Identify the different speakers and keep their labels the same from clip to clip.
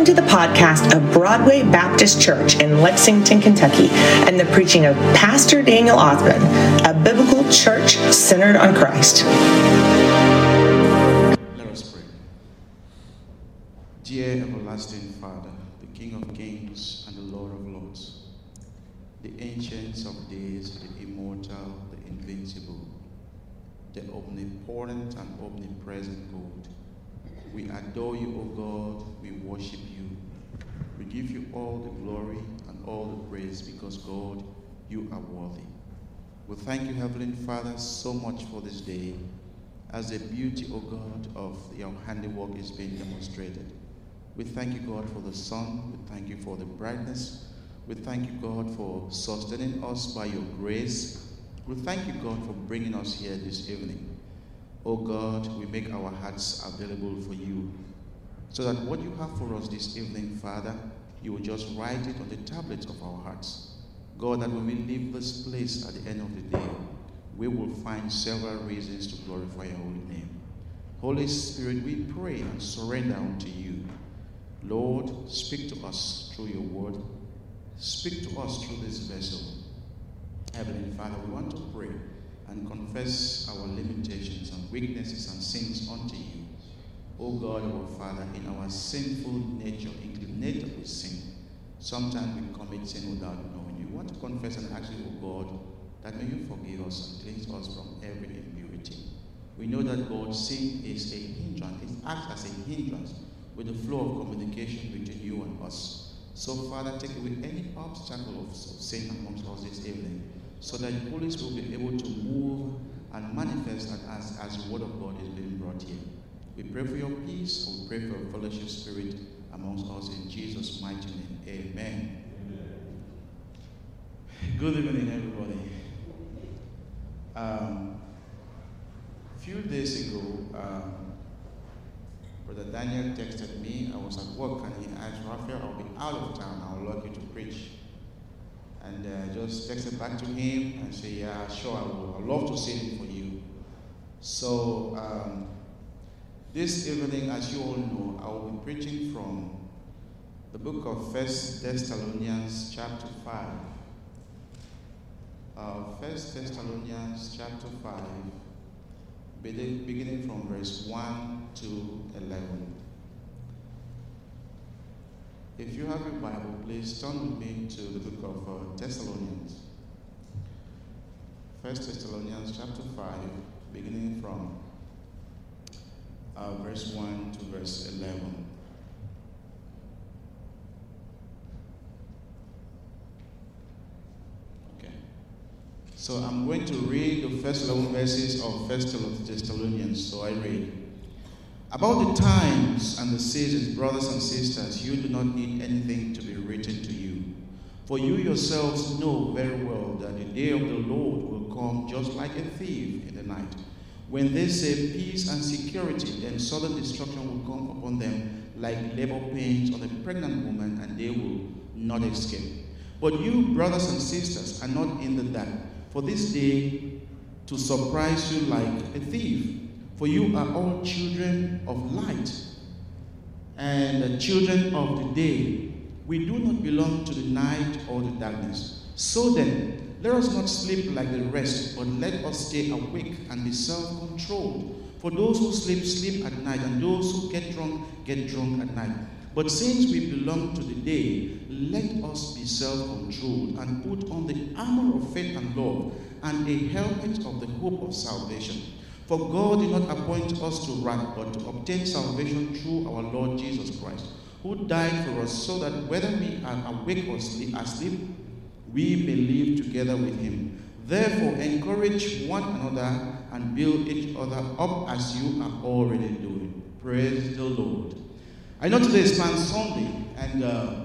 Speaker 1: Welcome to the podcast of Broadway Baptist Church in Lexington, Kentucky, and the preaching of Pastor Daniel Osmond, a biblical church centered on Christ.
Speaker 2: Let us pray. Dear everlasting Father, the King of kings and the Lord of lords, the ancients of days, the immortal, the invincible, the omnipotent and omnipresent God. We adore you, O God. We worship you. We give you all the glory and all the praise because, God, you are worthy. We thank you, Heavenly Father, so much for this day as the beauty, O God, of your handiwork is being demonstrated. We thank you, God, for the sun. We thank you for the brightness. We thank you, God, for sustaining us by your grace. We thank you, God, for bringing us here this evening. Oh God, we make our hearts available for you so that what you have for us this evening, Father, you will just write it on the tablets of our hearts. God, that when we leave this place at the end of the day, we will find several reasons to glorify your holy name. Holy Spirit, we pray and surrender unto you. Lord, speak to us through your word. Speak to us through this vessel. Heavenly Father, we want to pray and confess our limitations weaknesses and sins unto you. O God, our Father, in our sinful nature, inclinated with sin, sometimes we commit sin without knowing you. We want to confess and ask you, O God, that may you forgive us and cleanse us from every impurity. We know that God, sin is a hindrance. It acts as a hindrance with the flow of communication between you and us. So, Father, take away any obstacle of sin amongst us this evening so that the Holy Spirit will be able to move and manifest as, as the Word of God is being brought here. We pray for your peace. We pray for your fellowship spirit amongst us in Jesus' mighty name. Amen. Amen. Good evening, everybody. Um, a few days ago, um, Brother Daniel texted me. I was at work and he asked Rapheal, I'll be out of town. I'll like you to preach and uh, just text it back to him and say, yeah, sure, I will. I'd love to sing for you. So um, this evening, as you all know, I will be preaching from the book of First Thessalonians chapter 5. Uh, First Thessalonians chapter 5, beginning from verse 1 to 11. If you have your Bible, please turn with me to the book of uh, Thessalonians. First Thessalonians chapter 5, beginning from uh, verse 1 to verse 11. Okay. So I'm going to read the first 11 verses of First Thessalonians. So I read. About the times and the seasons, brothers and sisters, you do not need anything to be written to you. For you yourselves know very well that the day of the Lord will come just like a thief in the night. When they say peace and security, then sudden destruction will come upon them like labor pains on a pregnant woman, and they will not escape. But you, brothers and sisters, are not in the dark, for this day to surprise you like a thief. For you are all children of light and children of the day. We do not belong to the night or the darkness. So then, let us not sleep like the rest, but let us stay awake and be self controlled. For those who sleep, sleep at night, and those who get drunk, get drunk at night. But since we belong to the day, let us be self controlled and put on the armor of faith and love and a helmet of the hope of salvation. For God did not appoint us to wrath, but to obtain salvation through our Lord Jesus Christ, who died for us, so that whether we are awake or sleep, asleep, we may live together with him. Therefore, encourage one another and build each other up as you are already doing. Praise the Lord. I know today is Palm Sunday, and uh,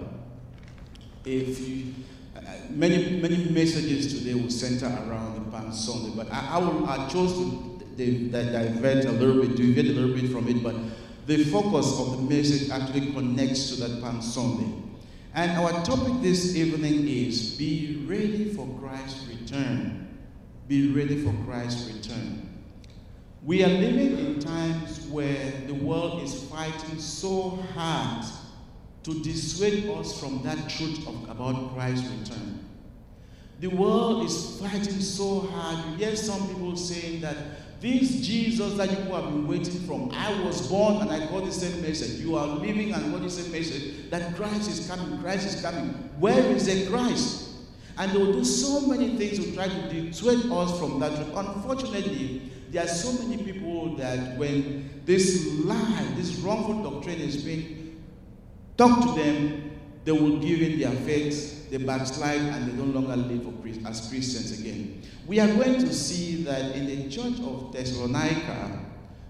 Speaker 2: if you, uh, many many messages today will center around the Palm Sunday, but I, I, will, I chose to they, they divert a little bit, deviate a little bit from it, but the focus of the message actually connects to that Palm Sunday. And our topic this evening is Be ready for Christ's return. Be ready for Christ's return. We are living in times where the world is fighting so hard to dissuade us from that truth of, about Christ's return. The world is fighting so hard. You hear some people saying that this Jesus that you have been waiting from, I was born and I got the same message. You are living and got the same message that Christ is coming, Christ is coming. Where is the Christ? And they will do so many things to try to dissuade us from that. Unfortunately, there are so many people that when this lie, this wrongful doctrine is being talked to them, they will give in their faith, they backslide, and they no longer live as Christians again. We are going to see that in the church of Thessalonica,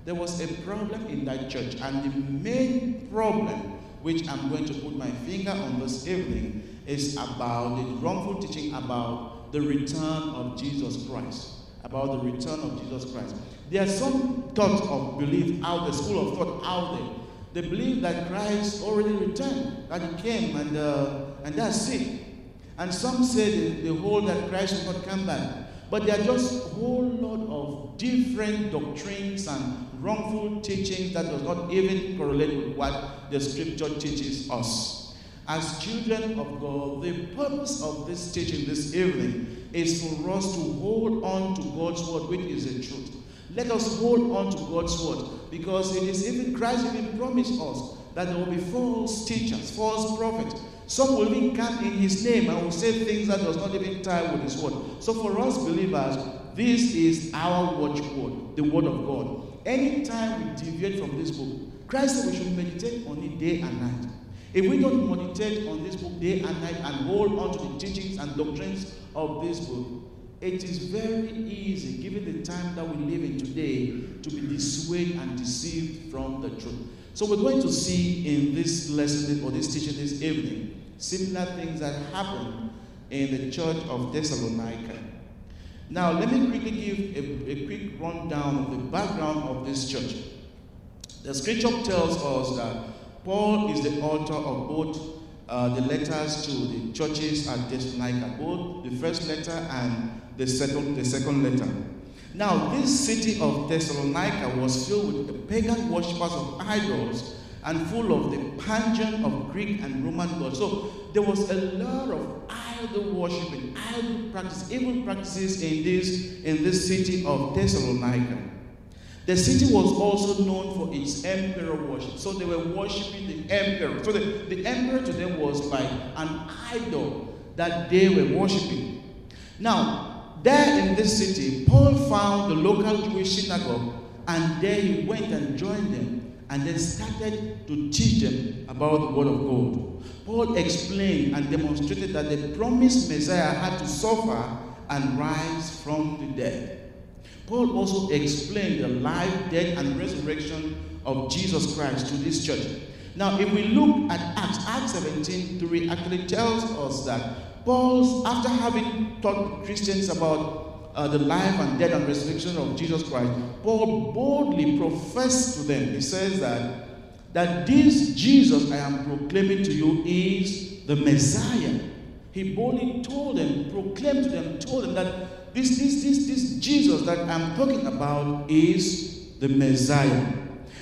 Speaker 2: there was a problem in that church, and the main problem, which I'm going to put my finger on this evening, is about the wrongful teaching about the return of Jesus Christ. About the return of Jesus Christ. There are some thoughts of belief out there, school of thought out there. They believe that Christ already returned, that he came, and, uh, and that's it. And some say they, they hold that Christ will not come back. But there are just a whole lot of different doctrines and wrongful teachings that does not even correlate with what the scripture teaches us. As children of God, the purpose of this teaching this evening is for us to hold on to God's word, which is the truth. Let us hold on to God's word because it is even Christ even promised us that there will be false teachers, false prophets. Some will even come in his name and will say things that does not even tie with his word. So for us believers, this is our watchword, the word of God. Anytime we deviate from this book, Christ said we should meditate on it day and night. If we don't meditate on this book day and night and hold on to the teachings and doctrines of this book, it is very easy, given the time that we live in today, to be dissuaded and deceived from the truth. So we're going to see in this lesson or this teaching this evening similar things that happen in the church of Thessalonica. Now, let me quickly give a, a quick rundown of the background of this church. The scripture tells us that Paul is the author of both uh, the letters to the churches at Thessalonica, both the first letter and the second, the second letter. Now, this city of Thessalonica was filled with the pagan worshippers of idols and full of the pantheon of Greek and Roman gods. So there was a lot of idol worshiping, idol practice, evil practices in this in this city of Thessalonica. The city was also known for its emperor worship. So they were worshiping the emperor. So the, the emperor to them was like an idol that they were worshiping. Now, there in this city, Paul found the local Jewish synagogue and there he went and joined them and then started to teach them about the word of God. Paul explained and demonstrated that the promised Messiah had to suffer and rise from the dead. Paul also explained the life, death, and resurrection of Jesus Christ to this church. Now, if we look at Acts, Acts 17 3 actually tells us that Paul, after having taught Christians about uh, the life and death and resurrection of Jesus Christ, Paul boldly professed to them. He says that that this Jesus I am proclaiming to you is the Messiah. He boldly told them, proclaimed to them, told them that this, this, this, this Jesus that I'm talking about is the Messiah.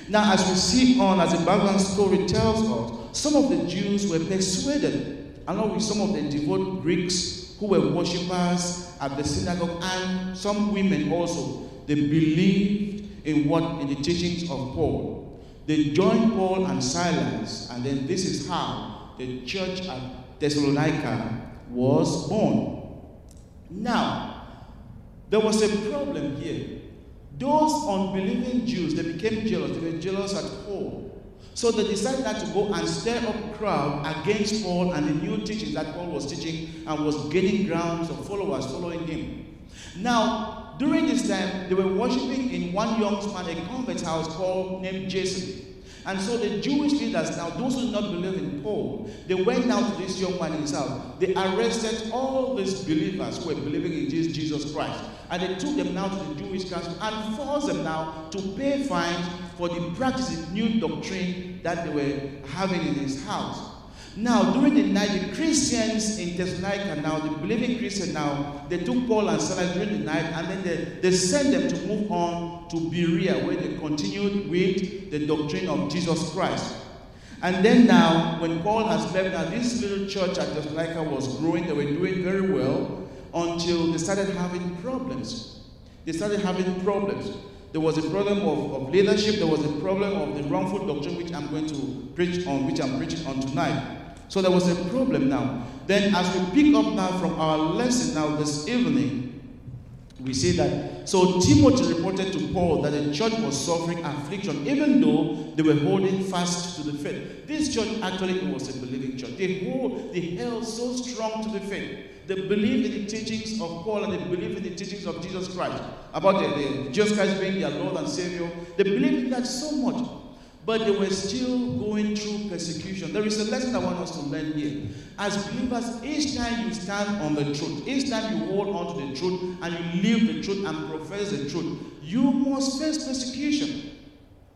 Speaker 2: Now, as we see on, as the background story tells us, some of the Jews were persuaded, along with some of the devout Greeks who were worshippers at the synagogue, and some women also. They believed in what in the teachings of Paul. They joined Paul and Silas, and then this is how the church at Thessalonica was born. Now, there was a problem here. Those unbelieving Jews, they became jealous. They were jealous at Paul. So they decided to go and stir up crowd against Paul and the new teachings that Paul was teaching and was gaining grounds of followers following him. Now, during this time, they were worshiping in one young man, a convert house called named Jason. And so the Jewish leaders, now those who did not believe in Paul, they went down to this young man house. They arrested all these believers who were believing in Jesus Christ. And they took them now to the Jewish council and forced them now to pay fines for the practice of new doctrine that they were having in his house. Now, during the night, the Christians in Thessalonica now, the believing Christians now, they took Paul and Silas during the night and then they, they sent them to move on to Berea, where they continued with the doctrine of Jesus Christ. And then now, when Paul has left, now this little church at Thessalonica was growing, they were doing very well until they started having problems. They started having problems. There was a problem of, of leadership, there was a problem of the wrongful doctrine, which I'm going to preach on, which I'm preaching on tonight. So there was a problem now. Then, as we pick up now from our lesson now this evening, we see that. So Timothy reported to Paul that the church was suffering affliction, even though they were holding fast to the faith. This church actually was a believing church. They hold, they held so strong to the faith. They believed in the teachings of Paul and they believed in the teachings of Jesus Christ about the, the Jesus Christ being their Lord and Savior. They believed in that so much but they were still going through persecution. There is a lesson I want us to learn here. As believers, each time you stand on the truth, each time you hold on to the truth and you live the truth and profess the truth, you must face persecution.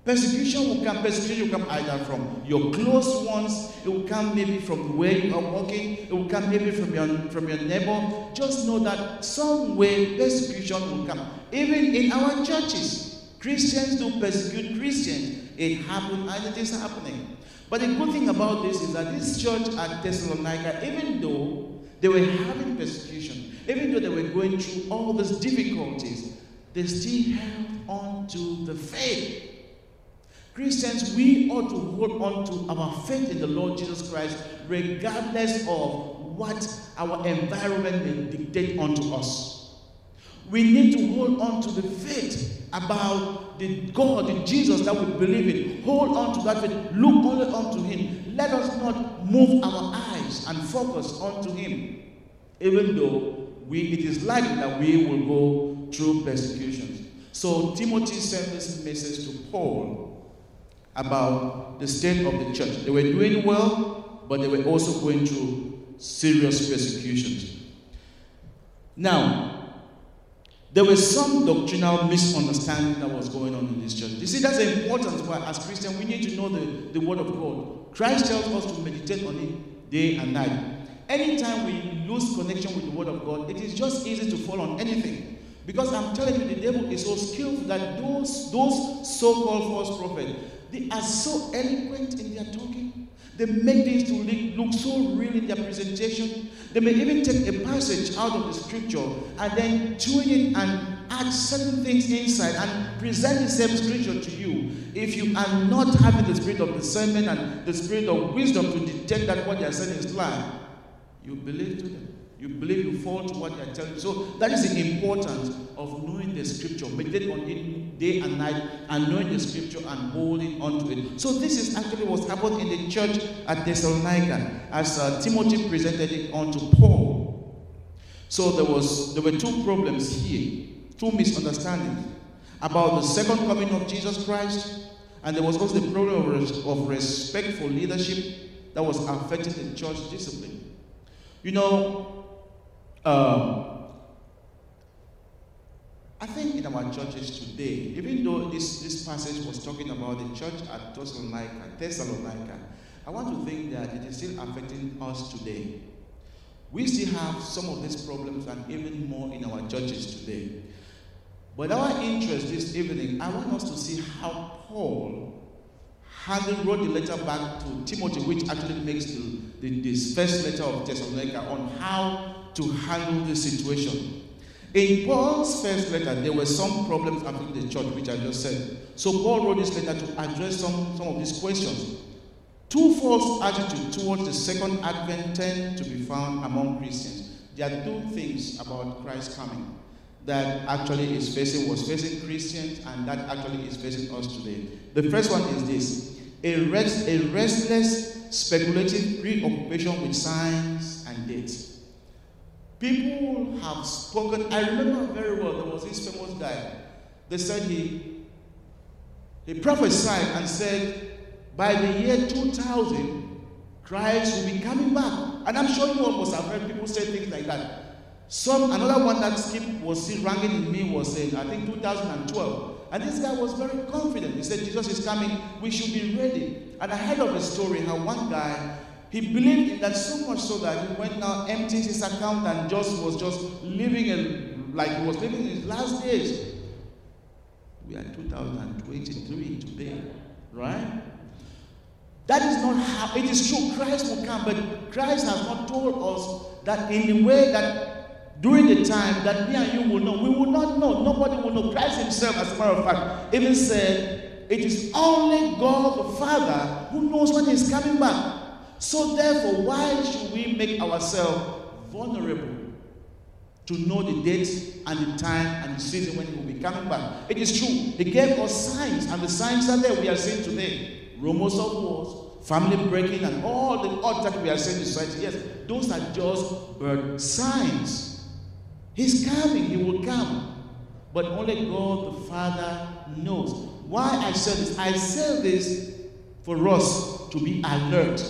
Speaker 2: Persecution will come, persecution will come either from your close ones, it will come maybe from where you are walking, it will come maybe from your, from your neighbor. Just know that some way persecution will come. Even in our churches, Christians do persecute Christians. It happened and it is happening. But the good thing about this is that this church at Thessalonica, even though they were having persecution, even though they were going through all these difficulties, they still held on to the faith. Christians, we ought to hold on to our faith in the Lord Jesus Christ, regardless of what our environment may dictate unto us. We need to hold on to the faith about the God, the Jesus that we believe in. Hold on to that faith. Look only unto Him. Let us not move our eyes and focus onto Him, even though we, it is likely that we will go through persecutions. So Timothy sent this message to Paul about the state of the church. They were doing well, but they were also going through serious persecutions. Now, there was some doctrinal misunderstanding that was going on in this church. You see, that's the importance why, as Christians, we need to know the, the Word of God. Christ tells us to meditate on it day and night. Anytime we lose connection with the Word of God, it is just easy to fall on anything. Because I'm telling you, the devil is so skillful that those, those so called false prophets, they are so eloquent in their talking. They make things to look, look so real in their presentation. They may even take a passage out of the scripture and then tune it and add certain things inside and present the same scripture to you. If you are not having the spirit of discernment and the spirit of wisdom to detect that what they are saying is lie, you believe to them. You believe you fall to what they are telling you. So that is the importance of knowing the scripture. Meditate on it day and night and knowing the scripture and holding on to it. So this is actually what happened in the church at Thessalonica as uh, Timothy presented it unto Paul. So there was there were two problems here, two misunderstandings about the second coming of Jesus Christ, and there was also the problem of, of respect for leadership that was affecting the church discipline. You know, um, I think in our churches today, even though this, this passage was talking about the church at Thessalonica, Thessalonica, I want to think that it is still affecting us today. We still have some of these problems and even more in our churches today. But our interest this evening, I want us to see how Paul handled, wrote the letter back to Timothy, which actually makes the, the, this first letter of Thessalonica on how to handle the situation. In Paul's first letter, there were some problems affecting the church, which I just said. So Paul wrote this letter to address some, some of these questions. Two false attitudes towards the second advent tend to be found among Christians. There are two things about Christ coming that actually is facing was facing Christians and that actually is facing us today. The first one is this a, rest, a restless, speculative preoccupation with signs and dates. People have spoken. I remember very well there was this famous guy. They said he he prophesied and said by the year 2000 Christ will be coming back. And I'm sure you all must have heard people say things like that. Some another one that skip was still ringing in me was saying I think 2012. And this guy was very confident. He said Jesus is coming. We should be ready. And I heard of a story how one guy he believed in that so much so that he went now emptied his account and just was just living a, like he was living in his last days. We are 2023 today, right? That is not how it is true. Christ will come, but Christ has not told us that in the way that during the time that me and you will know, we will not know. Nobody will know. Christ Himself, as a matter of fact, even said, It is only God the Father who knows when He's coming back. So, therefore, why should we make ourselves vulnerable to know the date and the time and the season when He will be coming back? It is true. He gave us signs, and the signs are there. We are seeing today rumors of wars, family breaking, and all the that we are seeing in. Yes, those are just bird signs. He's coming, He will come. But only God the Father knows. Why I said this? I said this for us to be alert,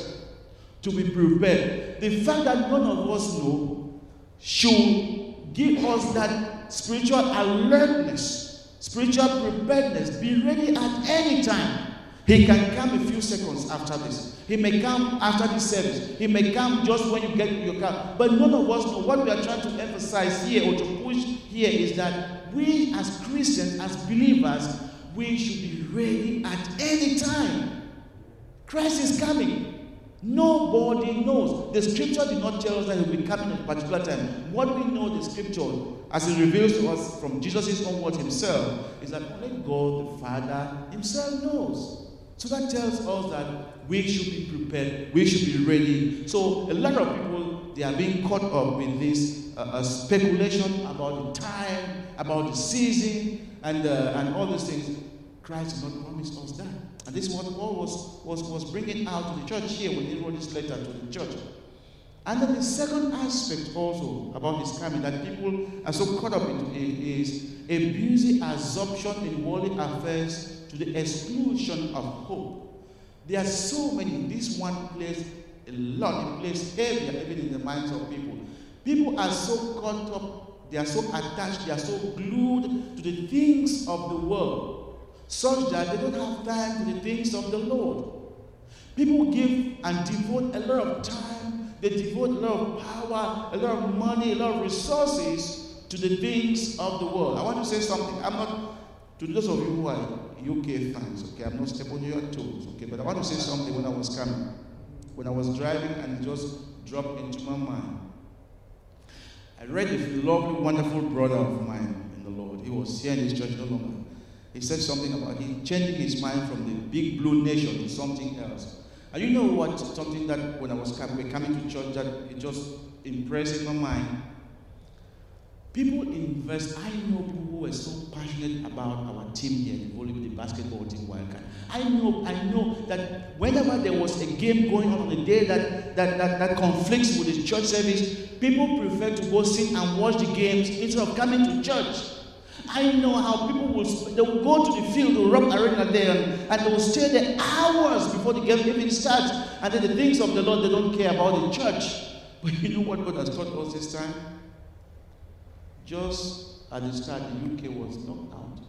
Speaker 2: to be prepared. The fact that none of us know should give us that spiritual alertness, spiritual preparedness. Be ready at any time. He can come a few seconds after this. He may come after this service. He may come just when you get your car. But none of us know what we are trying to emphasize here or to push here is that we as Christians, as believers, we should be ready at any time. Christ is coming. Nobody knows. The scripture did not tell us that he will be coming at a particular time. What we know, the scripture, as it reveals to us from Jesus' own word himself, is that only God the Father himself knows. So that tells us that we should be prepared, we should be ready. So a lot of people they are being caught up with this uh, uh, speculation about the time, about the season, and uh, and all these things. Christ did not promise us that, and this is what Paul was was was bringing out to the church here when he wrote this letter to the church. And then the second aspect also about his coming that people are so caught up in is a busy absorption in worldly affairs to the exclusion of hope. There are so many. This one plays a lot. It plays heavier even in the minds of people. People are so caught up, they are so attached, they are so glued to the things of the world, such that they don't have time for the things of the Lord. People give and devote a lot of time, they devote a lot of power, a lot of money, a lot of resources to the things of the world. I want to say something. I'm not to those of you who are UK fans, okay, I'm not stepping on your toes, okay, but I want to say something when I was coming, when I was driving and it just dropped into my mind. I read a lovely, wonderful brother of mine in the Lord. He was here in his church no longer. He said something about he changing his mind from the big blue nation to something else. And you know what? Something that when I was coming, to church that it just impressed in my mind People invest. I know people who are so passionate about our team here, the volleyball, the basketball team, Wildcat. I know, I know that whenever there was a game going on on the day that, that, that, that conflicts with the church service, people prefer to go sit and watch the games instead of coming to church. I know how people will they will go to the field, the Rupp Arena there, and, they will stay there hours before the game even starts. And then the things of the Lord they don't care about the church. But you know what God has taught us this time? Just at the start, the UK was knocked out.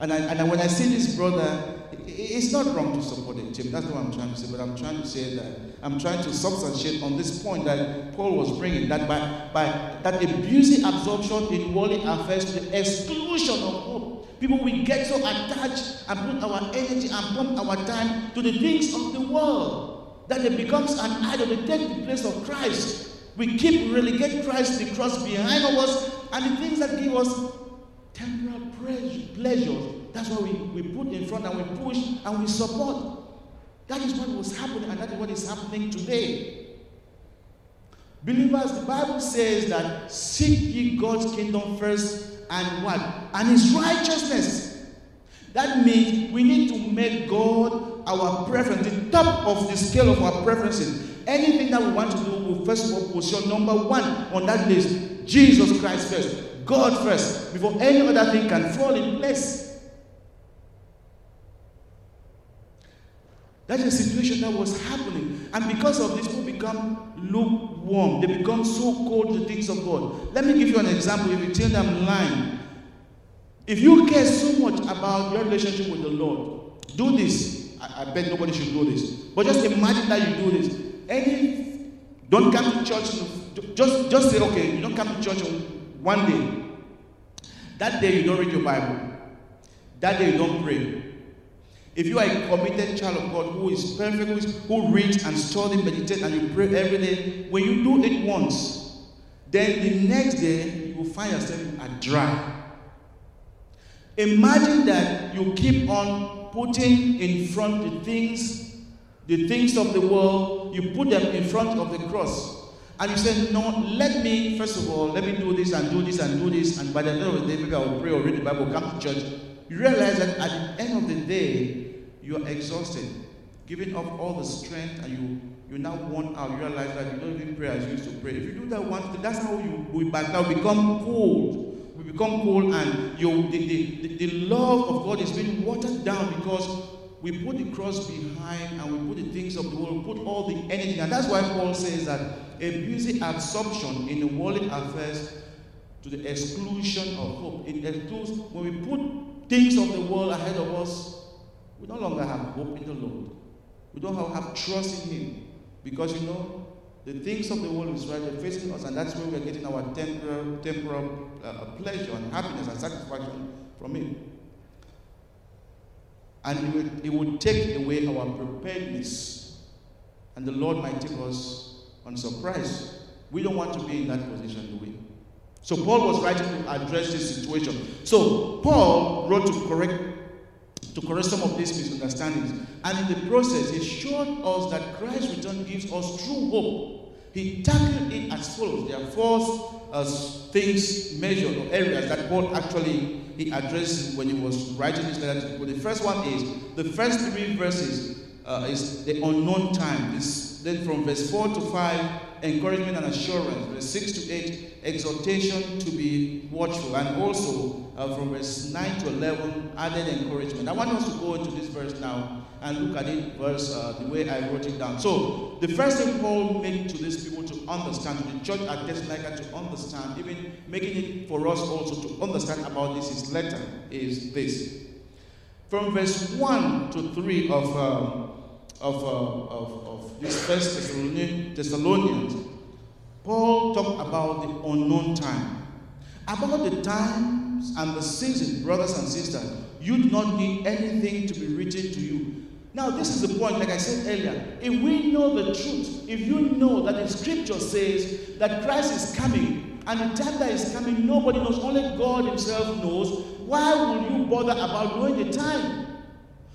Speaker 2: And, I, and when I see this brother, it's not wrong to support the team. That's what I'm trying to say. But I'm trying to say that I'm trying to substantiate on this point that Paul was bringing that by, by that abusive absorption in worldly affairs to the exclusion of hope. People we get so attached and put our energy and pump our time to the things of the world that it becomes an idol. They take the place of Christ. We keep relegate Christ the cross behind us and the things that give us temporal pleasures. That's what we, we put in front and we push and we support. That is what was happening, and that is what is happening today. Believers, the Bible says that seek ye God's kingdom first and what? And his righteousness. That means we need to make God our preference, the top of the scale of our preferences. Anything that we want to do, we first of all position number one on that list Jesus Christ first, God first, before any other thing can fall in place. That's a situation that was happening. And because of this, people become lukewarm. They become so cold to things of God. Let me give you an example. If you tell them lying, if you care so much about your relationship with the Lord, do this. I, I bet nobody should do this. But just imagine that you do this any don't come to church just just say okay you don't come to church one day that day you don't read your bible that day you don't pray If you are a committed child of God who is perfect, who, is, who reads and studies, meditates, and you pray every day, when you do it once, then the next day you will find yourself dry. Imagine that you keep on putting in front the things, the things of the world, you put them in front of the cross. And you say, No, let me, first of all, let me do this and do this and do this, and by the end of the day, maybe I will pray or read the Bible, come to church. You realize that at the end of the day, you are exhausted, giving up all the strength, and you you now worn out. You realize that you don't even pray as you used to pray. If you do that once, that's how you we back now become cold. We become cold, and you the, the, the, the love of God is being watered down because we put the cross behind and we put the things of the world, put all the energy. And that's why Paul says that a busy absorption in the worldly affairs to the exclusion of hope. It excludes when we put things of the world ahead of us, we no longer have hope in the Lord. We don't have, trust in Him. Because you know, the things of the world is right, facing us, and that's where we're getting our temporal, temporal uh, pleasure and happiness and satisfaction from Him. And it would, it would take away our preparedness, and the Lord might take us on surprise. We don't want to be in that position, do we? So Paul was writing to address this situation. So Paul wrote to correct to correct some of these misunderstandings. And in the process, he showed us that Christ's return gives us true hope. He tackled it as follows. There are four uh, things measured or areas that Paul actually he addressed when he was writing this letter to. The first one is the first three verses uh, is the unknown time. This, then from verse 4 to 5, encouragement and assurance. Verse 6 to 8, exhortation to be watchful. And also uh, from verse 9 to 11, added encouragement. I want us to go into this verse now and look at it verse uh, the way I wrote it down. So the first thing Paul made to these people to understand, to the church at Thessalonica to understand, even making it for us also to understand about this his letter is this. From verse 1 to 3 of, um, of, uh, of, of this first Thessalonians, Paul talked about the unknown time. About the times and the season, brothers and sisters, you do not need anything to be written to you. Now, this is the point, like I said earlier. If we know the truth, if you know that the scripture says that Christ is coming, and the time that is coming, nobody knows, only God Himself knows, why will you bother about knowing the time?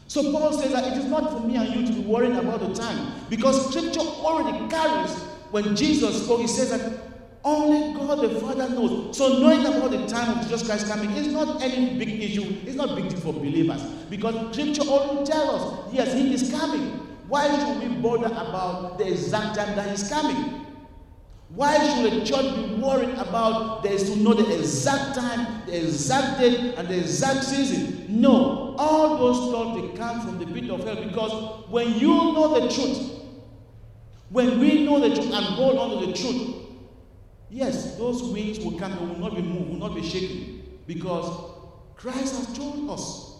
Speaker 2: So Paul says that it is not for me and you to be worrying about the time because scripture already carries when Jesus spoke, he says that only God the Father knows. So knowing about the time of Jesus Christ coming is not any big issue. It's not big deal for believers because scripture already tells us, yes, he is coming. Why should we bother about the exact time that he's coming? Why should a church be worried about there is to know the exact time, the exact date, and the exact season? No. All those thoughts they come from the pit of hell because when you know the truth, when we know the truth and hold on to the truth, yes, those wings will come, will not be moved, will not be shaken because Christ has told us.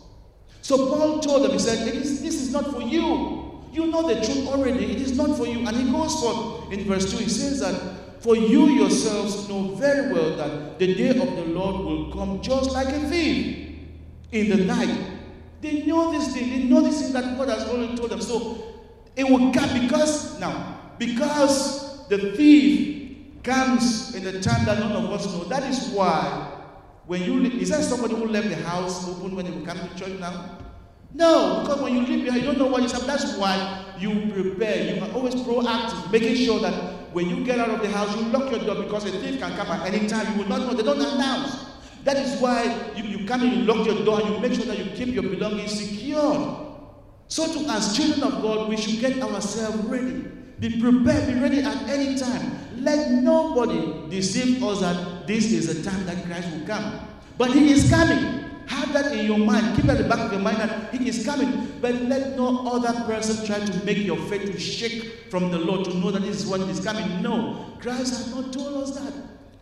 Speaker 2: So Paul told them, he said, This is not for you. You know the truth already. It is not for you. And he goes for in verse 2, he says that for you yourselves know very well that the day of the Lord will come just like a thief in the night. They know this thing, they know this thing that God has already told them. So it will come because now, because the thief comes in the time that none of us know. That is why when you leave, is there somebody who left the house open when they come to church now? No, because when you leave here, you don't know what is happening. That's why you prepare. You are always proactive, making sure that when you get out of the house, you lock your door because a thief can come at any time. You will not know. They don't announce. That is why you, you come in, you lock your door, and you make sure that you keep your belongings secured. So, to as children of God, we should get ourselves ready. Be prepared, be ready at any time. Let nobody deceive us that this is the time that Christ will come. But He is coming. Have that in your mind. Keep that at the back of your mind that He is coming. But let no other person try to make your faith to shake from the Lord to know that this is what is coming. No, Christ has not told us that.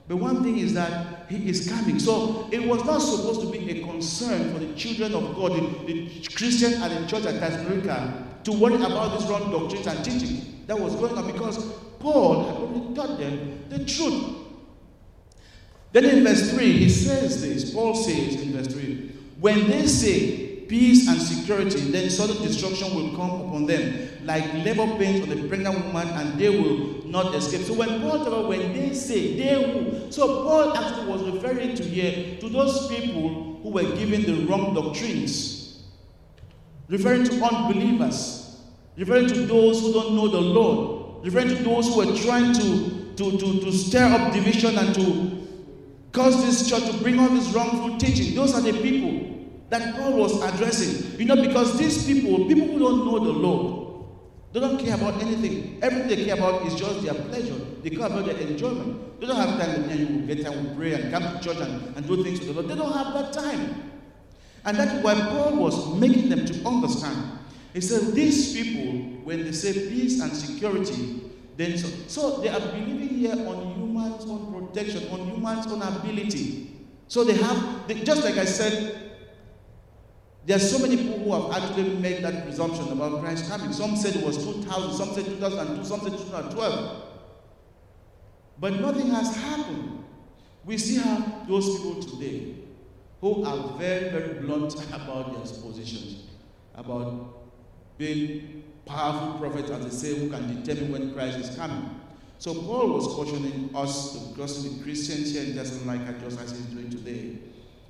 Speaker 2: But one thing is that He is coming. So it was not supposed to be a concern for the children of God, the, the Christians and the church at Thessalonica, to worry about these wrong doctrines and teachings that was going on because Paul had already taught them the truth. Then in verse 3, he says this. Paul says in verse 3, when they say peace and security, then sudden destruction will come upon them, like labor pains on a pregnant woman, and they will not escape. So when Paul about when they say they will, so Paul actually was referring to here to those people who were given the wrong doctrines, referring to unbelievers, referring to those who don't know the Lord, referring to those who are trying to, to, to, to stir up division and to cause this church to bring all this wrongful teaching. Those are the people that Paul was addressing. You know, because these people, people who don't know the Lord, they don't care about anything. Everything they care about is just their pleasure. They care about their enjoyment. They don't have time and you get time to pray and come to church and, and do things with the Lord. They don't have that time. And that's why Paul was making them to understand. He said, These people, when they say peace and security, then so, so they are believing here on human's own protection, on human's own ability. So they have, they, just like I said there are so many people who have actually made that presumption about Christ coming. Some said it was 2000, some said 2002, some said 2012. But nothing has happened. We still have those people today who are very, very blunt about their positions, about being powerful prophets, as they say, who can determine when Christ is coming. So Paul was cautioning us, the Christians here in Thessalonica, just as he's doing today,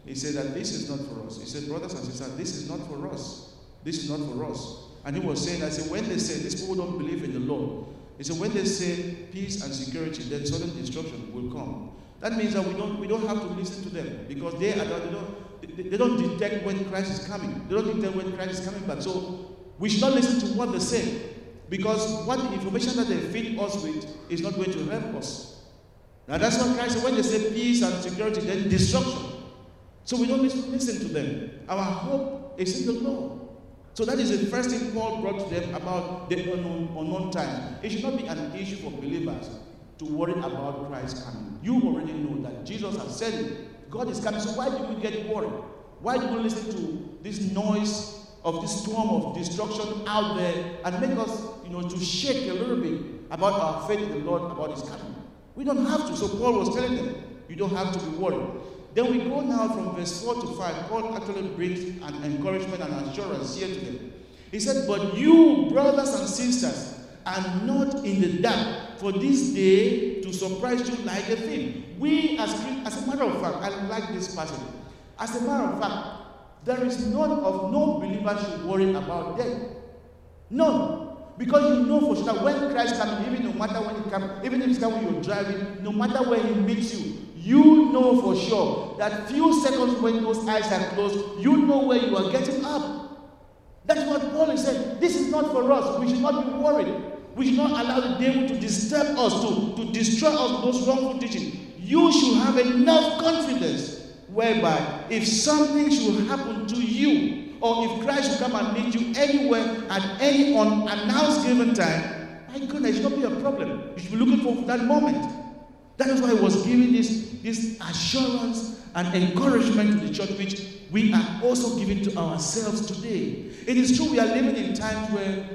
Speaker 2: he said that this is not for us. He said, brothers and sisters, this is not for us. This is not for us. And he was saying, I said, when they say these people don't believe in the Lord, he said, when they say peace and security, then sudden destruction will come. That means that we don't we don't have to listen to them because they are they don't they don't detect when Christ is coming. They don't detect when Christ is coming back. So we should not listen to what they say because what the information that they feed us with is not going to help us. Now that's what Christ said when they say peace and security, then destruction. So we don't listen to them. Our hope is in the Lord. So that is the first thing Paul brought to them about the unknown, unknown time. It should not be an issue for believers to worry about Christ coming. You already know that Jesus has said it. God is coming. So why do we get worried? Why do we listen to this noise of this storm of destruction out there and make us, you know, to shake a little bit about our faith in the Lord about His coming? We don't have to. So Paul was telling them, you don't have to be worried. Then we go now from verse 4 to 5. Paul actually brings an encouragement and assurance here to them. He said, But you, brothers and sisters, are not in the dark for this day to surprise you like a thief. We, as, as a matter of fact, I like this passage. As a matter of fact, there is none of no believer should worry about death. None. Because you know for sure that when Christ comes, even no matter when he comes, even if he's coming when you're driving, no matter where he meets you, you know for sure that few seconds when those eyes are closed, you know where you are getting up. That's what Paul is saying. This is not for us. We should not be worried. We should not allow the devil to disturb us, to, to destroy us those wrongful teaching. You should have enough confidence whereby if something should happen to you, or if Christ should come and meet you anywhere at any unannounced given time, my goodness, it should not be a problem. You should be looking for that moment. That is why he was giving this, this assurance and encouragement to the church, which we are also giving to ourselves today. It is true we are living in times where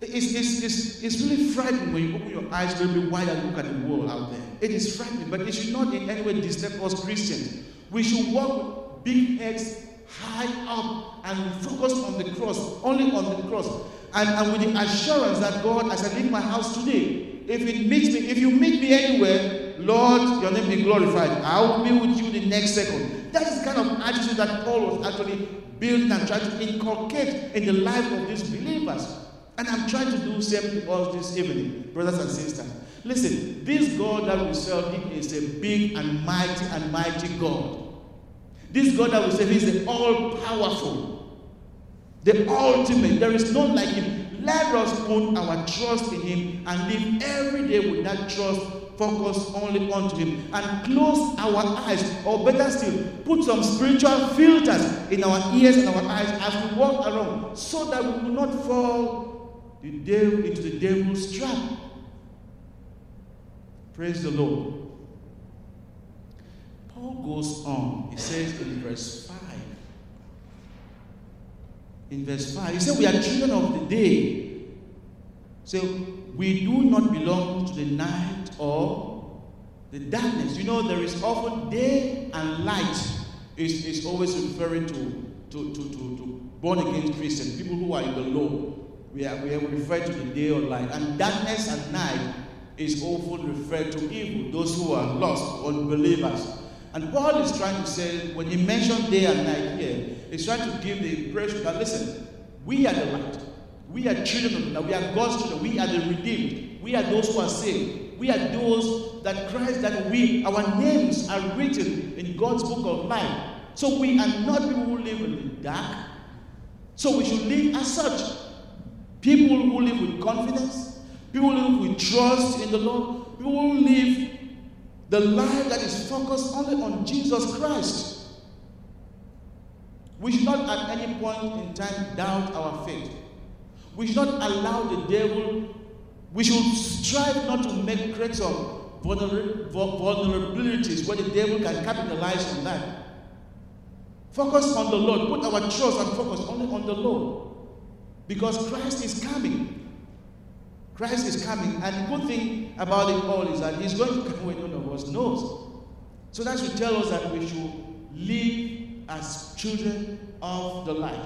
Speaker 2: it's, it's, it's, it's really frightening when you open your eyes really wide and look at the world out there. It is frightening, but it should not in any way disturb us Christians. We should walk big heads high up and focus on the cross, only on the cross. And, and with the assurance that God, as I leave my house today, if it meets me, if you meet me anywhere, Lord, your name be glorified. I will be with you the next second. That is the kind of attitude that Paul was actually building and trying to inculcate in the life of these believers. And I'm trying to do same to us this evening, brothers and sisters. Listen, this God that we serve him is a big and mighty and mighty God. This God that we serve is the all-powerful, the ultimate. There is none like him. Let us put our trust in Him and live every day with that trust focused only onto Him and close our eyes, or better still, put some spiritual filters in our ears and our eyes as we walk around so that we will not fall into the devil's trap. Praise the Lord. Paul goes on, he says in verse 5 in verse 5. He said, We are children of the day. So we do not belong to the night or the darkness. You know, there is often day and light is, is always referring to to, to, to, to born again Christians, people who are in the law. We are, we are referred to the day or light. And darkness and night is often referred to evil, those who are lost, unbelievers. And Paul is trying to say, when he mentioned day and night here, he's trying to give the impression that, listen, we are the light. We are children of. We are God's children. We are the redeemed. We are those who are saved. We are those that Christ, that we, our names are written in God's book of life. So we are not people who live in the dark. So we should live as such. People who live with confidence, people live with trust in the Lord, people who live the life that is focused only on Jesus Christ. We should not at any point in time doubt our faith. We should not allow the devil, we should strive not to make creates of vulnerabilities where the devil can capitalize on that. Focus on the Lord. Put our trust and focus only on the Lord. Because Christ is coming. Christ is coming. And the good thing about it all is that He's going to come when none of us knows. So that should tell us that we should live as children of the light.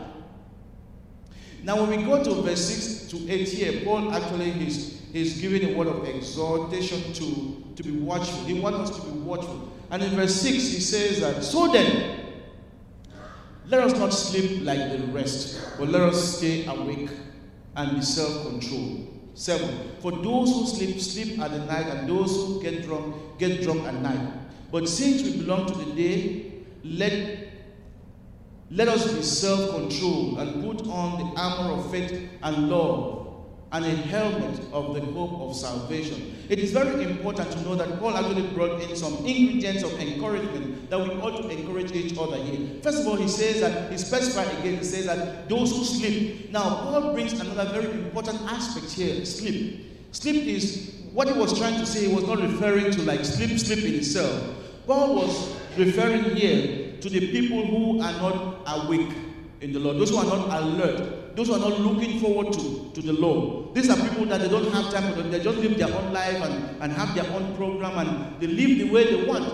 Speaker 2: Now, when we go to verse 6 to 8 here, Paul actually is, is giving a word of exhortation to, to be watchful. He wants us to be watchful. And in verse 6, he says that, So then, let us not sleep like the rest, but let us stay awake and be self controlled. 7. For those who sleep, sleep at the night, and those who get drunk, get drunk at night. But since we belong to the day, let let us be self controlled and put on the armor of faith and love and a helmet of the hope of salvation. It is very important to know that Paul actually brought in some ingredients of encouragement that we ought to encourage each other here. First of all, he says that, he specifies again, he says that those who sleep. Now, Paul brings another very important aspect here sleep. Sleep is what he was trying to say, he was not referring to like sleep, sleep in itself. Paul was referring here to the people who are not awake in the Lord, those who are not alert, those who are not looking forward to, to the Lord. These are people that they don't have time for them. They just live their own life and, and have their own program and they live the way they want.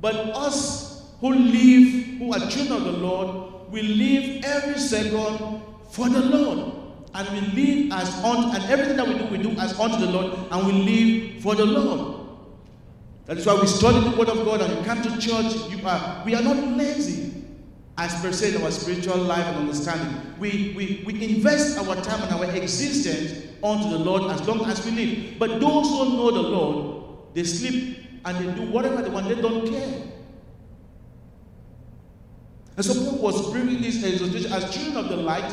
Speaker 2: But us who live, who are children of the Lord, we live every second for the Lord. And we live as on and everything that we do, we do as unto the Lord, and we live for the Lord. That is why we study the Word of God and you come to church. You are, we are not lazy as per se our spiritual life and understanding. We, we, we invest our time and our existence unto the Lord as long as we live. But those who know the Lord, they sleep and they do whatever they want, they don't care. And so Paul was bringing this exhortation as children of the light.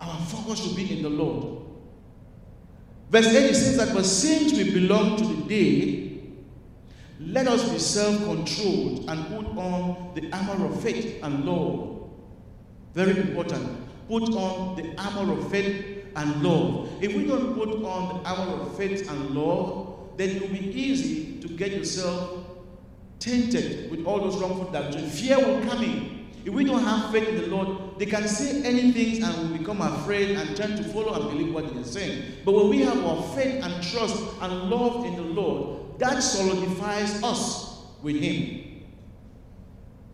Speaker 2: Our focus should be in the Lord. Verse 8 says that, but since we belong to the day, let us be self controlled and put on the armor of faith and love. Very important. Put on the armor of faith and love. If we don't put on the armor of faith and love, then it will be easy to get yourself tainted with all those wrongful doctrines. Fear will come in. If we don't have faith in the Lord, they can say anything and we become afraid and tend to follow and believe what they're saying. But when we have our faith and trust and love in the Lord, that solidifies us with Him.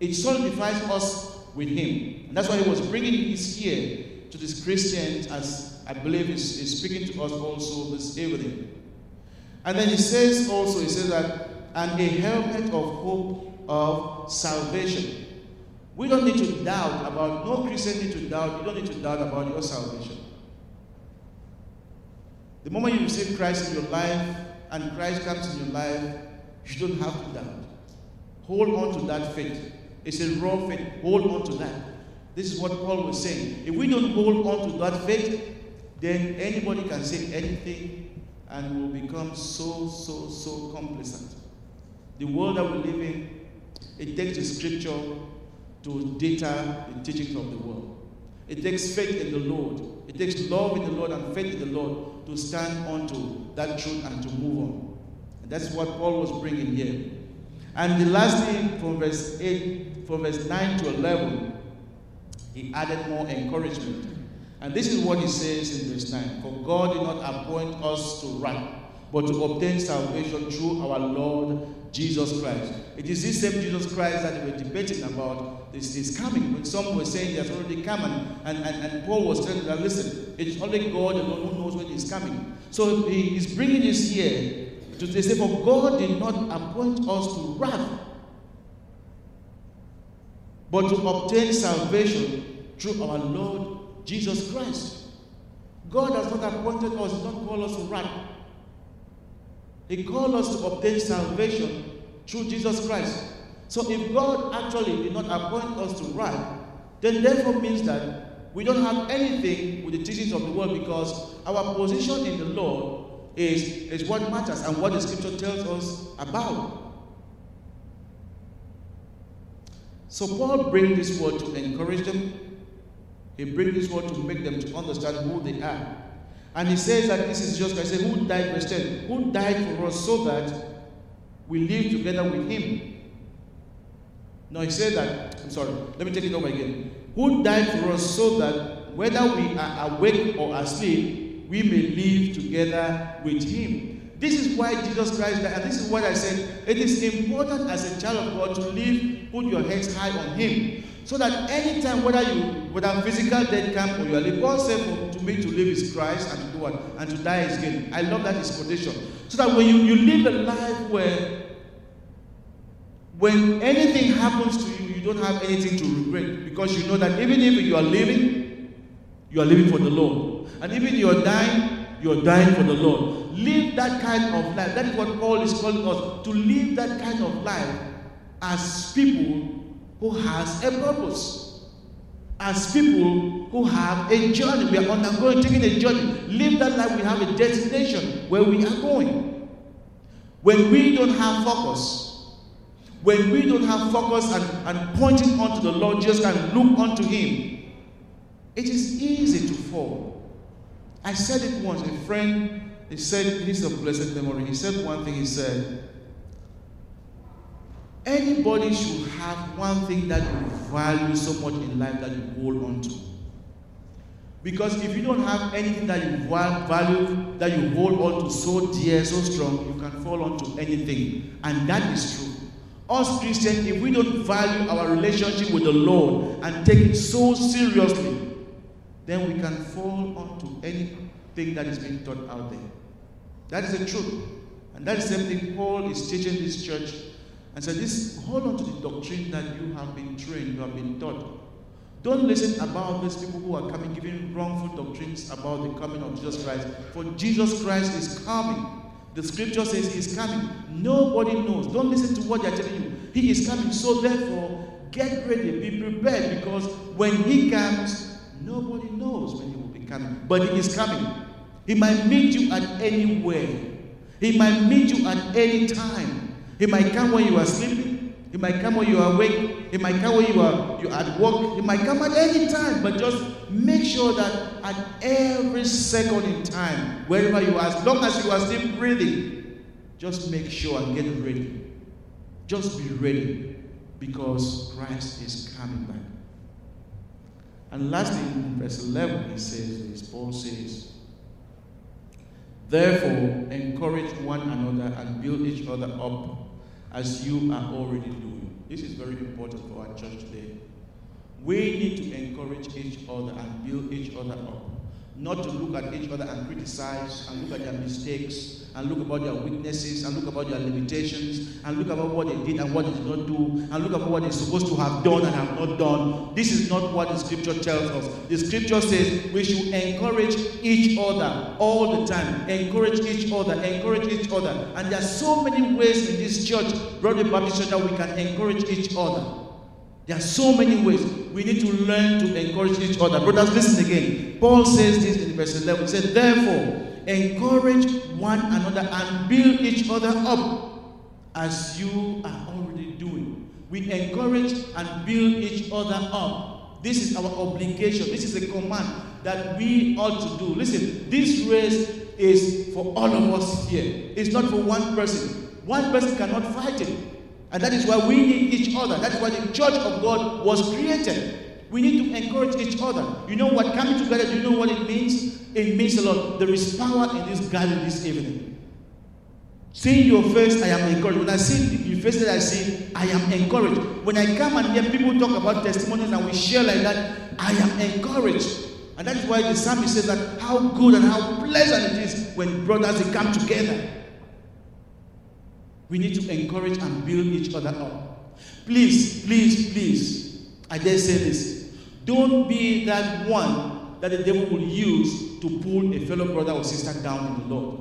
Speaker 2: It solidifies us with Him. And that's why He was bringing this here to these Christians, as I believe is speaking to us also this evening. And then He says also, He says that, and a helmet of hope of salvation. We don't need to doubt about, no Christian need to doubt, you don't need to doubt about your salvation. The moment you receive Christ in your life and Christ comes in your life, you don't have to doubt. Hold on to that faith. It's a raw faith. Hold on to that. This is what Paul was saying. If we don't hold on to that faith, then anybody can say anything and will become so, so, so complacent. The world that we live in, it takes the scripture to deter the teachings of the world. It takes faith in the Lord. It takes love in the Lord and faith in the Lord to stand onto that truth and to move on. And that's what Paul was bringing here. And the last thing from verse 8, from verse 9 to 11, he added more encouragement. And this is what he says in verse 9 For God did not appoint us to wrath, but to obtain salvation through our Lord Jesus Christ. It is this same Jesus Christ that we're debating about is, is coming. When some were saying he has already come, and, and, and, and Paul was telling them, listen, it is only God alone who knows when he's coming. So he is bringing this here to say, for God did not appoint us to wrath, but to obtain salvation through our Lord Jesus Christ. God has not appointed us, He not called us to wrath. He called us to obtain salvation through Jesus Christ. So if God actually did not appoint us to write, then therefore means that we don't have anything with the teachings of the world because our position in the Lord is, is what matters and what the scripture tells us about. So Paul brings this word to encourage them. He brings this word to make them to understand who they are. And he says that this is just I said, Who died, verse 10, who died for us so that we live together with him. No, he said that, I'm sorry, let me take it over again. Who died for us so that whether we are awake or asleep, we may live together with him. This is why Jesus Christ died, and this is what I said. It is important as a child of God to live, put your heads high on him. So that anytime, whether you whether physical death come or you are living, God said to me to live is Christ and to do what? And to die is gain. I love that quotation. So that when you, you live a life where when anything happens to you, you don't have anything to regret because you know that even if you are living, you are living for the Lord. And even if you are dying, you are dying for the Lord. Live that kind of life. That is what Paul is calling us to live that kind of life as people who has a purpose. As people who have a journey, we are undergoing, taking a journey. Live that life, we have a destination where we are going. When we don't have focus, when we don't have focus and, and pointing onto the Lord just and look unto Him, it is easy to fall. I said it once, a friend, he said, he's a blessed memory, he said one thing, he said, Anybody should have one thing that you value so much in life that you hold on to. Because if you don't have anything that you value, that you hold on to so dear, so strong, you can fall onto anything. And that is true. Us Christians, if we don't value our relationship with the Lord and take it so seriously, then we can fall onto anything that is being taught out there. That is the truth. And that is the same thing Paul is teaching this church and said, this, hold on to the doctrine that you have been trained, you have been taught. Don't listen about these people who are coming, giving wrongful doctrines about the coming of Jesus Christ. For Jesus Christ is coming. The scripture says he is coming. Nobody knows. Don't listen to what they're telling you. He is coming. So therefore, get ready, be prepared, because when he comes, nobody knows when he will be coming. But he is coming. He might meet you at anywhere. He might meet you at any time. He might come when you are sleeping. He might come when you are awake. He might come when you are you at work. He might come at any time. But just make sure that at every second in time, wherever you are, as long as you are still breathing, just make sure and get ready. Just be ready because Christ is coming back. And lastly, in verse 11, he says this Paul says, Therefore, encourage one another and build each other up as you are already doing. This is very important for our church today. We need to encourage each other and build each other up. Not to look at each other and criticize and look at their mistakes and look about their weaknesses and look about their limitations and look about what they did and what they did not do and look about what they're supposed to have done and have not done. This is not what the scripture tells us. The scripture says we should encourage each other all the time. Encourage each other, encourage each other. And there are so many ways in this church, Broadway Baptist Church, that we can encourage each other. There are so many ways. We need to learn to encourage each other. Brothers, listen again. Paul says this in verse 11. He said, Therefore, encourage one another and build each other up as you are already doing. We encourage and build each other up. This is our obligation. This is a command that we ought to do. Listen, this race is for all of us here. It's not for one person. One person cannot fight it. And that is why we need each other. That is why the church of God was created. We need to encourage each other. You know what? Coming together, you know what it means? It means a lot. There is power in this garden this evening. Seeing your face, I am encouraged. When I see your face I see, I am encouraged. When I come and hear people talk about testimonies and we share like that, I am encouraged. And that is why the psalmist says that how good and how pleasant it is when brothers come together. We need to encourage and build each other up. Please, please, please, I dare say this. Don't be that one that the devil will use to pull a fellow brother or sister down in the Lord.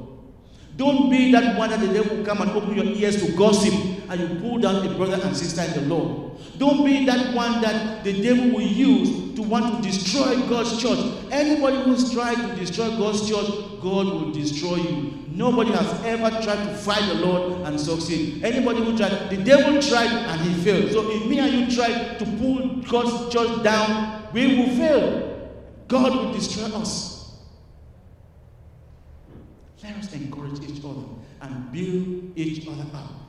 Speaker 2: Don't be that one that the devil will come and open your ears to gossip and you pull down a brother and sister in the Lord. Don't be that one that the devil will use to want to destroy God's church. Anybody who's tried to destroy God's church, God will destroy you. Nobody has ever tried to fight the Lord and succeed. Anybody who tried, the devil tried and he failed. So if me and you try to pull God's church down, we will fail. God will destroy us. Let us encourage each other and build each other up.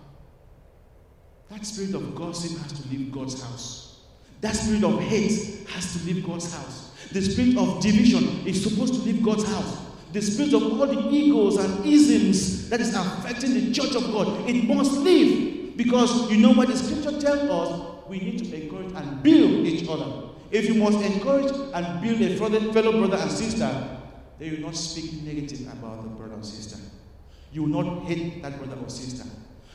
Speaker 2: That spirit of gossip has to leave God's house. That spirit of hate has to leave God's house. The spirit of division is supposed to leave God's house. The spirit of all the egos and isms that is affecting the church of God, it must leave. Because you know what the scripture tells us? We need to encourage and build each other. If you must encourage and build a fellow brother and sister, then you will not speak negative about the brother or sister. You will not hate that brother or sister.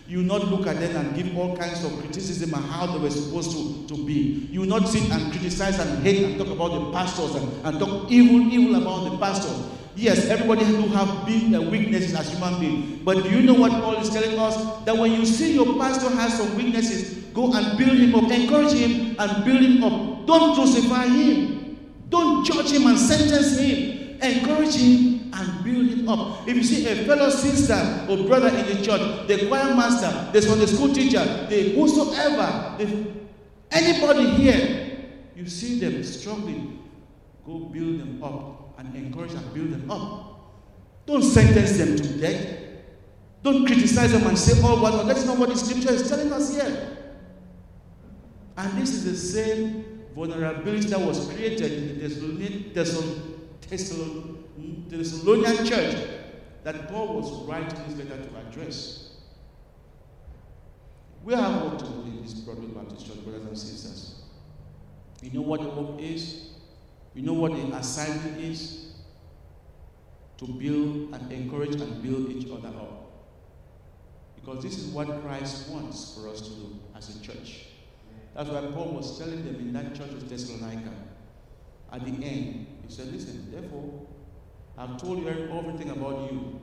Speaker 2: You not look at them and give all kinds of criticism and how they were supposed to, to be. You not sit and criticize and hate and talk about the pastors and, and talk evil, evil about the pastors. Yes, everybody do have big uh, weaknesses as human beings. But do you know what Paul is telling us? That when you see your pastor has some weaknesses, go and build him up, encourage him and build him up. Don't crucify him. Don't judge him and sentence him. Encourage him and build him up. If you see a fellow sister or brother in the church, the choir master, the Sunday school teacher, the whosoever, the, anybody here, you see them struggling, go build them up and encourage and build them up. Don't sentence them to death. Don't criticize them and say, oh, well, no, that's not what the scripture is telling us here. And this is the same vulnerability that was created in the Thessalonian, Thessalonian, the Thessalonian church that Paul was writing this letter to address. We have work to do in this Broadway Baptist Church, brothers and sisters. We know what the work is, we know what the assignment is to build and encourage and build each other up. Because this is what Christ wants for us to do as a church. That's why Paul was telling them in that church of Thessalonica. At the end, he said, Listen, therefore, I've told you everything about you.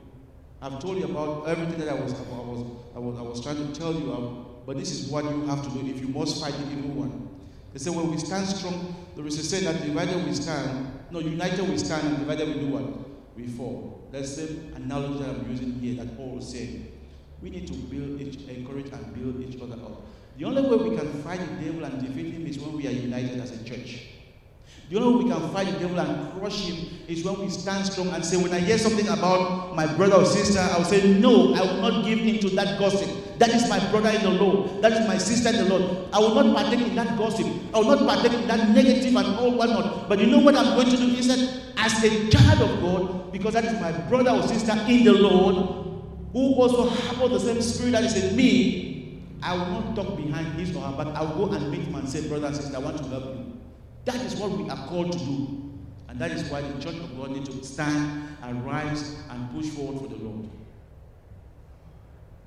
Speaker 2: I've told you about everything that I was, I was, I was, I was trying to tell you. Um, but this is what you have to do if you must fight the evil one. They say when we stand strong, is a saying that divided we stand. No, united we stand and divided we do what? We fall. That's the analogy that I'm using here that Paul saying. We need to build each, encourage and build each other up. The only way we can fight the devil and defeat him is when we are united as a church. The only way we can fight the devil and crush him is when we stand strong and say, when I hear something about my brother or sister, I will say, no, I will not give in to that gossip. That is my brother in the Lord. That is my sister in the Lord. I will not partake in that gossip. I will not partake in that negative and all whatnot. But you know what I'm going to do is that as a child of God, because that is my brother or sister in the Lord, who also have the same spirit that is in me, I will not talk behind his or her, but I will go and meet him and say, brother and sister, I want to help you. That is what we are called to do. And that is why the church of God needs to stand and rise and push forward for the Lord.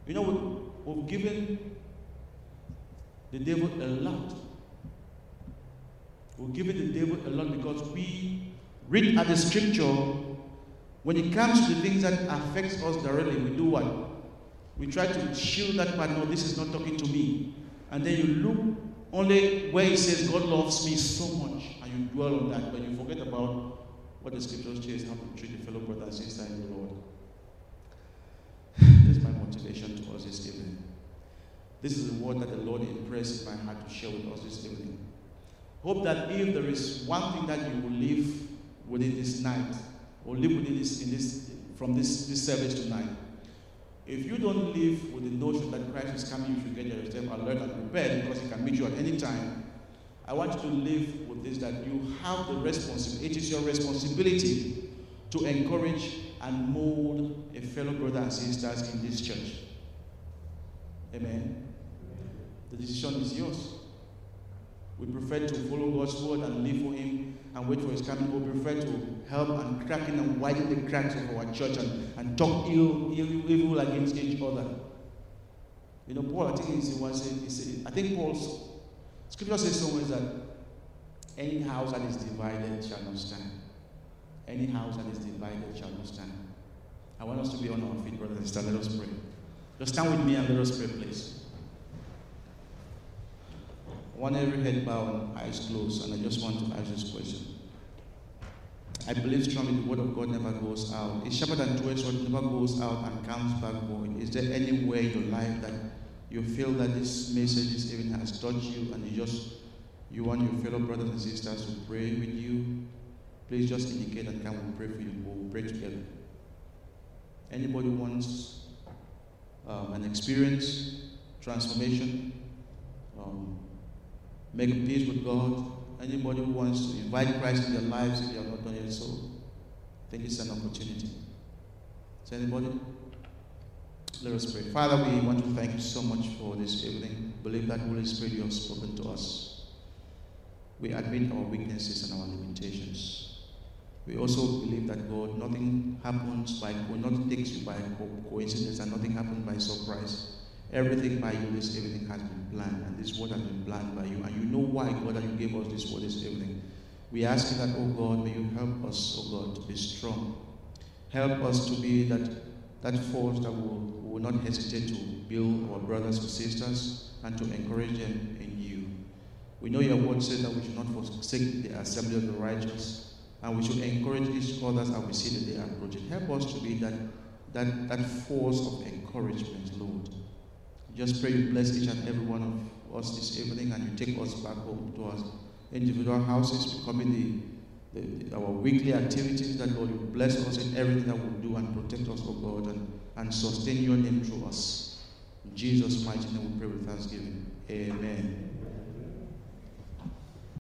Speaker 2: You know, we've given the devil a lot. We've given the devil a lot because we read at the scripture when it comes to things that affects us directly, we do what? We try to shield that part. No, this is not talking to me. And then you look only where it says God loves me so much, you dwell on that, but you forget about what the scriptures say is how to treat a fellow brother and in the Lord. That's my motivation to us this evening. This is the word that the Lord impressed my heart to share with us this evening. Hope that if there is one thing that you will leave within this night, or live within this, in this from this, this service tonight, if you don't live with the notion that Christ is coming, you should get yourself alert and prepared because he can meet you at any time. I want you to live with this that you have the responsibility. It is your responsibility to encourage and mold a fellow brother and sisters in this church. Amen. The decision is yours. We prefer to follow God's word and live for Him and wait for His coming. We prefer to help and cracking and widen the cracks of our church and, and talk ill, ill, evil against each other. You know, Paul, I think he was, he said, I think Paul's scripture says somewhere that any house that is divided shall not stand. Any house that is divided shall not stand. I want us to be on our feet, brothers and sisters. Let us pray. Just stand with me and let us pray, please. I want every head bowed and eyes closed, and I just want to ask this question. I believe strongly the word of God never goes out. Sharper than two-edged sword, never goes out and comes back void. Is there any way in your life that you feel that this message this evening has touched you and you just you want your fellow brothers and sisters to pray with you? Please just indicate and come we'll pray for you. We'll pray together. Anybody wants um, an experience, transformation, um, make peace with God. Anybody who wants to invite Christ in their lives if they have not done it so, I think it's an opportunity. Is anybody? Let us pray. Father, we want to thank you so much for this evening. Believe that Holy Spirit you have spoken to us. We admit our weaknesses and our limitations. We also believe that God, nothing happens by nothing takes you by coincidence and nothing happens by surprise. Everything by you this evening has been planned, and this word has been planned by you. And you know why, God, that you gave us this word this evening. We ask you that, oh God, may you help us, oh God, to be strong. Help us to be that, that force that will, will not hesitate to build our brothers and sisters and to encourage them in you. We know your word says that we should not forsake the assembly of the righteous, and we should encourage each other as we see the day approaching. Help us to be that, that, that force of encouragement, Lord. Just pray you bless each and every one of us this evening and you take us back home to our individual houses, becoming the, the, our weekly activities that Lord, you bless us in everything that we do and protect us, oh God, and, and sustain your name through us. In Jesus' mighty name we pray with thanksgiving. Amen.